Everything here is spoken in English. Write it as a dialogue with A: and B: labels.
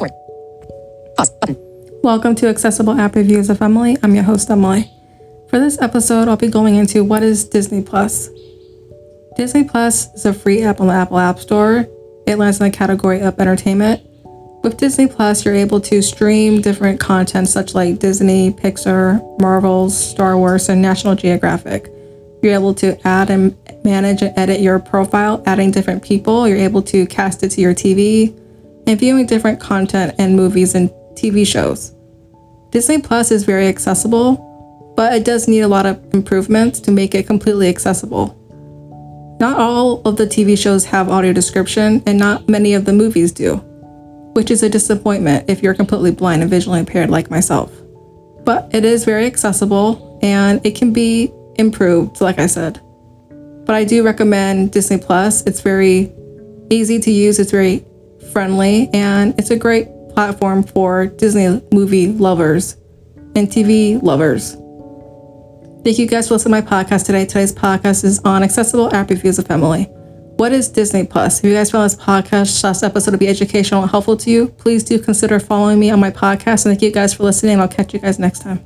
A: Record. Pause. Button.
B: Welcome to Accessible App Reviews of Emily. I'm your host, Emily. For this episode, I'll be going into what is Disney Plus. Disney Plus is a free app on the Apple App Store. It lands in the category of entertainment. With Disney Plus, you're able to stream different content such like Disney, Pixar, Marvel's, Star Wars, and National Geographic. You're able to add and manage and edit your profile, adding different people. You're able to cast it to your TV and viewing different content and movies and TV shows. Disney Plus is very accessible, but it does need a lot of improvements to make it completely accessible. Not all of the TV shows have audio description, and not many of the movies do, which is a disappointment if you're completely blind and visually impaired like myself. But it is very accessible and it can be improved, like I said. But I do recommend Disney Plus. It's very easy to use, it's very friendly, and it's a great platform for Disney movie lovers and TV lovers. Thank you guys for listening to my podcast today. Today's podcast is on accessible app reviews of Emily. What is Disney Plus? If you guys found this podcast, last episode to be educational and helpful to you, please do consider following me on my podcast. And thank you guys for listening. I'll catch you guys next time.